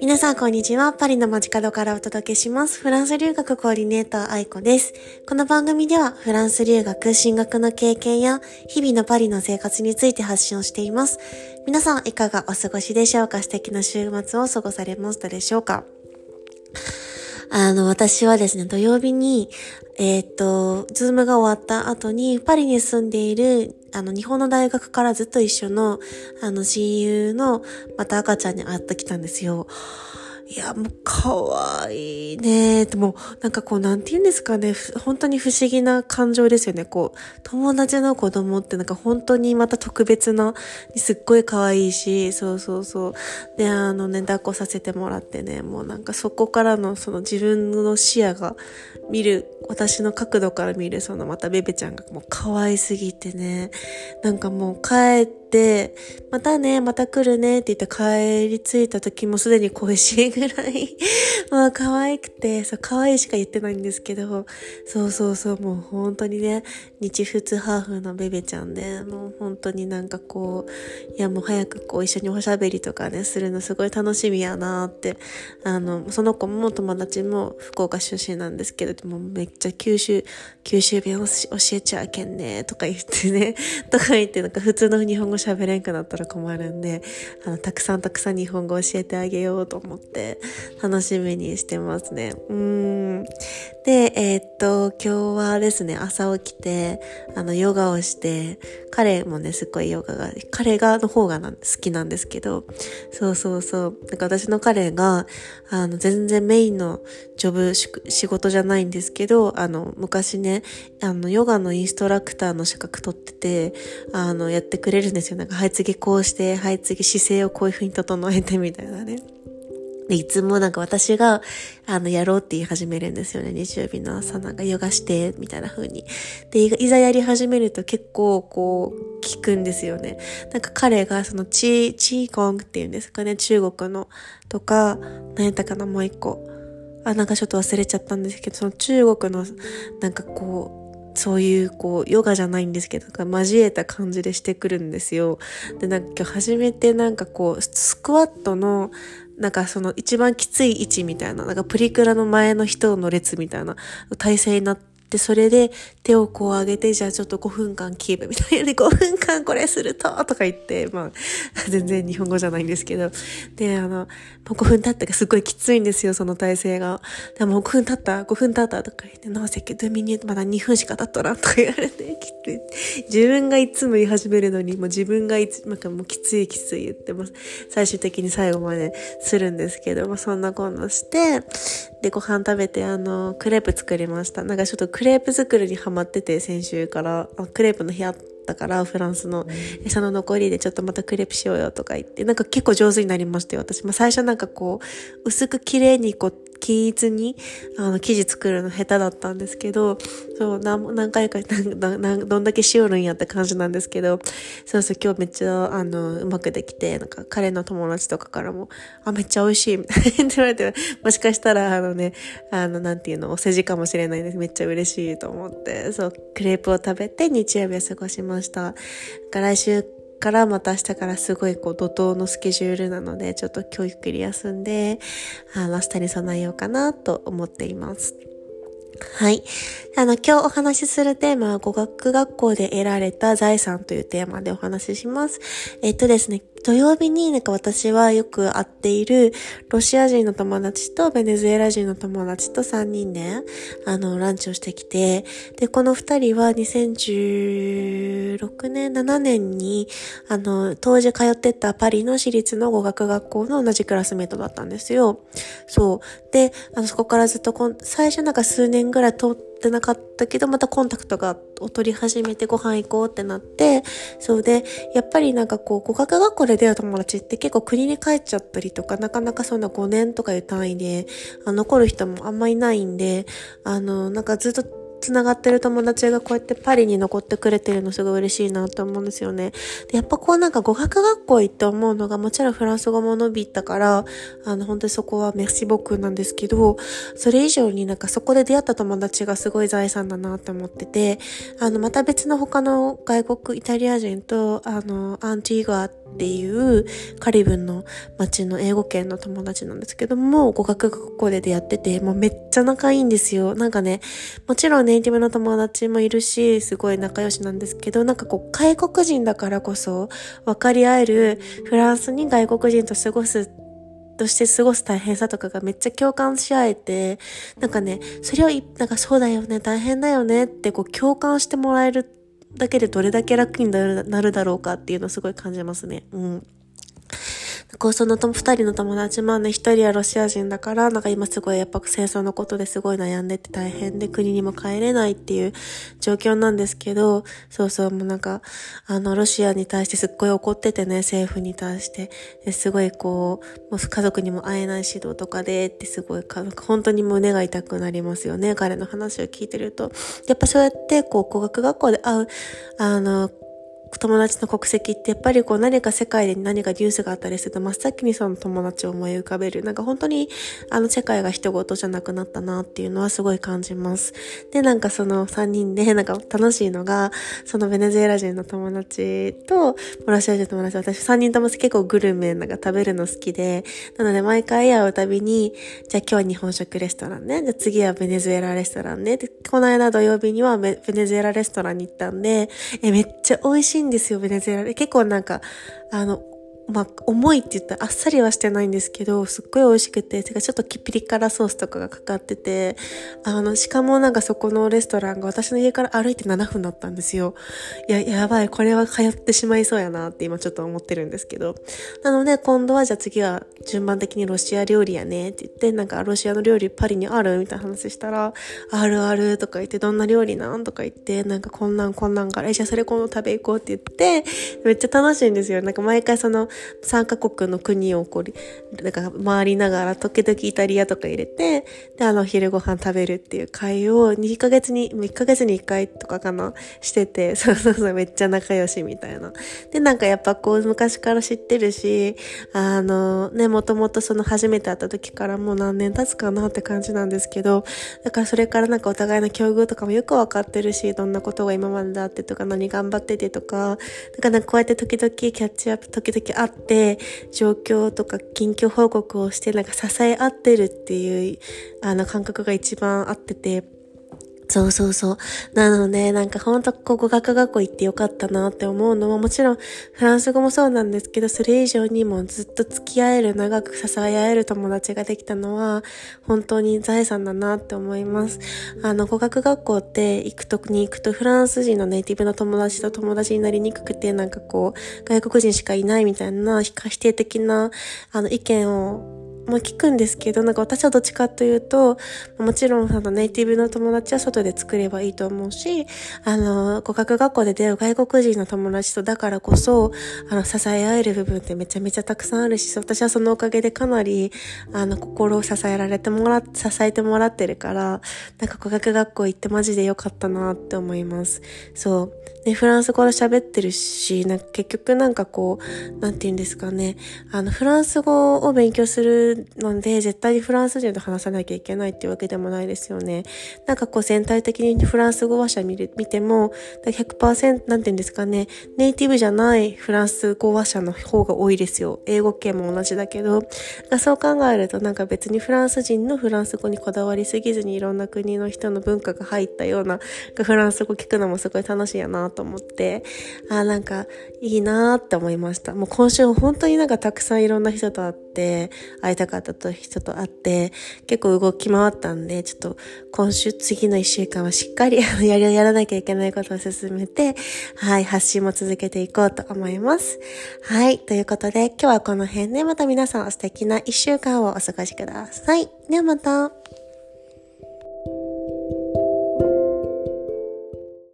皆さん、こんにちは。パリの街角からお届けします。フランス留学コーディネーター、愛子です。この番組では、フランス留学、進学の経験や、日々のパリの生活について発信をしています。皆さん、いかがお過ごしでしょうか？素敵な週末を過ごされましたでしょうか？あの、私はですね、土曜日に、えっ、と、ズームが終わった後に、パリに住んでいる、あの、日本の大学からずっと一緒の、あの、親友の、また赤ちゃんに会ってきたんですよ。いや、もう、かわいいね。でも、なんかこう、なんて言うんですかね。本当に不思議な感情ですよね。こう、友達の子供ってなんか本当にまた特別な、すっごい可愛いし、そうそうそう。で、あのね、抱っこさせてもらってね、もうなんかそこからのその自分の視野が見る、私の角度から見るそのまたベベちゃんがもう可愛すぎてね、なんかもう帰って、またね、また来るねって言って帰り着いた時もすでに恋しいぐらい、もう可愛くて、そう、可愛いしか言ってないんですけど、そうそうそう、もう本当にね、日仏ハーフのベベちゃんで、もう本当になんかこう、いやもう早くこう一緒におしゃべりとかね、するのすごい楽しみやなって、あの、その子も友達も福岡出身なんですけど、もうめっちゃ九州、九州弁を教えちゃうけんね、とか言ってね、とか言ってなんか普通の日本語喋れんくなったら困るんで、あの、たくさんたくさん日本語教えてあげようと思って、楽しみにしてますね。うん。で、えー、っと、今日はですね、朝起きて、あの、ヨガをして、彼もね、すっごいヨガが、彼がの方が好きなんですけど、そうそうそう。なんか私の彼が、あの、全然メインのジョブ、仕事じゃないんですけど、あの、昔ね、あの、ヨガのインストラクターの資格取ってて、あの、やってくれるんですよ。なんか、はい、次こうして、はい、次姿勢をこういう風に整えてみたいなね。で、いつもなんか私が、あの、やろうって言い始めるんですよね。日曜日の朝なんかヨガして、みたいな風に。で、いざやり始めると結構こう、聞くんですよね。なんか彼がそのチー、チーコングっていうんですかね、中国の、とか、何やったかな、もう一個。あ、なんかちょっと忘れちゃったんですけど、その中国の、なんかこう、そういう、こう、ヨガじゃないんですけど、交えた感じでしてくるんですよ。で、なんか今日初めてなんかこう、スクワットの、なんかその一番きつい位置みたいな、なんかプリクラの前の人の列みたいな体勢になって、で、それで手をこう上げて、じゃあちょっと5分間キープみたいな で、5分間これするととか言って、まあ、全然日本語じゃないんですけど、で、あの、もう5分経ったがすごいきついんですよ、その体勢が。でも5分経った、5分経ったとか言って、なぜけどミニューまだ2分しか経っとらとか言われて、きつい。自分がいつも言い始めるのに、もう自分がいつ、なんかもうきついきつい言ってます。最終的に最後までするんですけど、まあそんなこんなして、で、ご飯食べて、あの、クレープ作りました。なんかちょっとクレープ作りにハマってて、先週から、クレープの日あったから、フランスの、その残りでちょっとまたクレープしようよとか言って、なんか結構上手になりましたよ、私。まあ最初なんかこう、薄く綺麗にこう、均一に、あの、生地作るの下手だったんですけど、そう、何回か、どんだけしおるんやって感じなんですけど、そうそう、今日めっちゃ、あの、うまくできて、なんか、彼の友達とかからも、あ、めっちゃ美味しい、みたいな言われて、もしかしたら、あのね、あの、なんていうの、お世辞かもしれないです。めっちゃ嬉しいと思って、そう、クレープを食べて日曜日を過ごしました。来週からまた明日からすごいこう怒涛のスケジュールなので、ちょっと今日ゆっくり休んで、あの、明日に備えようかなと思っています。はい。あの、今日お話しするテーマは語学学校で得られた財産というテーマでお話しします。えっとですね、土曜日になんか私はよく会っているロシア人の友達とベネズエラ人の友達と3人で、あの、ランチをしてきて、で、この2人は2016年、7年に、あの、当時通ってたパリの私立の語学学校の同じクラスメートだったんですよ。そう。で、あの、そこからずっとこん、最初なんか数年ぐらい通ってなかったけど、またコンタクトがを取り始めてご飯行こうってなって、そうで、やっぱりなんかこう、語学学校で出会う友達って結構国に帰っちゃったりとか、なかなかそんな5年とかいう単位で、あ残る人もあんまいないんで、あの、なんかずっと繋がってる友達がこうやってパリに残ってくれてるのすごい嬉しいなと思うんですよね。で、やっぱこうなんか語学学校行って思うのが、もちろんフランス語も伸びたから、あの、本当にそこはメッシボクなんですけど、それ以上になんかそこで出会った友達がすごい財産だなって思ってて、あの、また別の他の外国、イタリア人と、あの、アンティーガーっていうカリブンの街の英語圏の友達なんですけども、語学学校で出会ってて、もうめっちゃ仲いいんですよ。なんかね、もちろんねネイティブの友達もいるし、すごい仲良しなんですけど、なんかこう、外国人だからこそ分かり合えるフランスに外国人と過ごすとして過ごす大変さとかがめっちゃ共感し合えて、なんかね、それをなんかそうだよね、大変だよねってこう共感してもらえるだけでどれだけ楽になるだろうかっていうのをすごい感じますね。うん。こう、その二人の友達もね、一人はロシア人だから、なんか今すごいやっぱ戦争のことですごい悩んでて大変で国にも帰れないっていう状況なんですけど、そうそう、もうなんか、あの、ロシアに対してすっごい怒っててね、政府に対して。すごいこう、もう家族にも会えない指導とかでってすごい家族、本当に胸が痛くなりますよね、彼の話を聞いてると。やっぱそうやって、こう、語学学校で会う、あの、友達の国籍ってやっぱりこう何か世界で何かニュースがあったりすると真っ先にその友達を思い浮かべる。なんか本当にあの世界が人事じゃなくなったなっていうのはすごい感じます。で、なんかその3人でなんか楽しいのが、そのベネズエラ人の友達とロシア人の友達、私3人とも結構グルメなんか食べるの好きで、なので毎回会うたびに、じゃあ今日は日本食レストランね。じゃあ次はベネズエラレストランね。で、この間土曜日にはベネズエラレストランに行ったんで、え、めっちゃ美味しいんですよ、ベネズエラで。結構なんか、あの、まあ、重いって言ったらあっさりはしてないんですけど、すっごい美味しくて、てかちょっとピリ辛ソースとかがかかってて、あの、しかもなんかそこのレストランが私の家から歩いて7分だったんですよ。いや、やばい、これは通ってしまいそうやなって今ちょっと思ってるんですけど。なので今度はじゃあ次は順番的にロシア料理やねって言って、なんかロシアの料理パリにあるみたいな話したら、あるあるとか言って、どんな料理なんとか言って、なんかこんなんこんなんから、え、じゃあそれ今度食べ行こうって言って、めっちゃ楽しいんですよ。なんか毎回その、3カ国の国をこう、なんか回りながら、時々イタリアとか入れて、で、あの、昼ご飯食べるっていう会を2ヶ月に、1ヶ月に1回とかかな、してて、そうそうそう、めっちゃ仲良しみたいな。で、なんかやっぱこう、昔から知ってるし、あの、ね、もともとその初めて会った時からもう何年経つかなって感じなんですけど、だからそれからなんかお互いの境遇とかもよくわかってるし、どんなことが今までだってとか、何頑張っててとか、だからこうやって時々キャッチアップ時々会って、状況とか近況報告をしてなんか支え合ってるっていうあの感覚が一番合ってて、そうそうそう。なので、なんかほんとこう語学学校行ってよかったなって思うのはもちろんフランス語もそうなんですけど、それ以上にもずっと付き合える、長く支え合える友達ができたのは本当に財産だなって思います。あの語学学校って行くとに行くとフランス人のネイティブの友達と友達になりにくくて、なんかこう外国人しかいないみたいな否定的なあの意見をも聞くんですけど、なんか私はどっちかというと、もちろんあのネイティブの友達は外で作ればいいと思うし、あの、語学学校で出会う外国人の友達とだからこそ、あの、支え合える部分ってめちゃめちゃたくさんあるし、私はそのおかげでかなり、あの、心を支えられてもら、支えてもらってるから、なんか語学学校行ってマジでよかったなって思います。そう。で、フランス語で喋ってるし、なんか結局なんかこう、なんて言うんですかね、あの、フランス語を勉強するので、絶対にフランス人と話さなきゃいけないっていうわけでもないですよね。なんかこう全体的にフランス語話者見る見ても、100%なんて言うんですかね、ネイティブじゃないフランス語話者の方が多いですよ。英語系も同じだけど、そう考えるとなんか別にフランス人のフランス語にこだわりすぎずにいろんな国の人の文化が入ったようなフランス語聞くのもすごい楽しいやなと思って、あなんかいいなって思いました。もう今週本当になんかたくさんいろんな人と会って、会いたかった人と会って、結構動き回ったんで、ちょっと今週次の一週間はしっかり やり、やらなきゃいけないことを進めて、はい、発信も続けていこうと思います。はい、ということで今日はこの辺でまた皆さん素敵な一週間をお過ごしください。ではまた。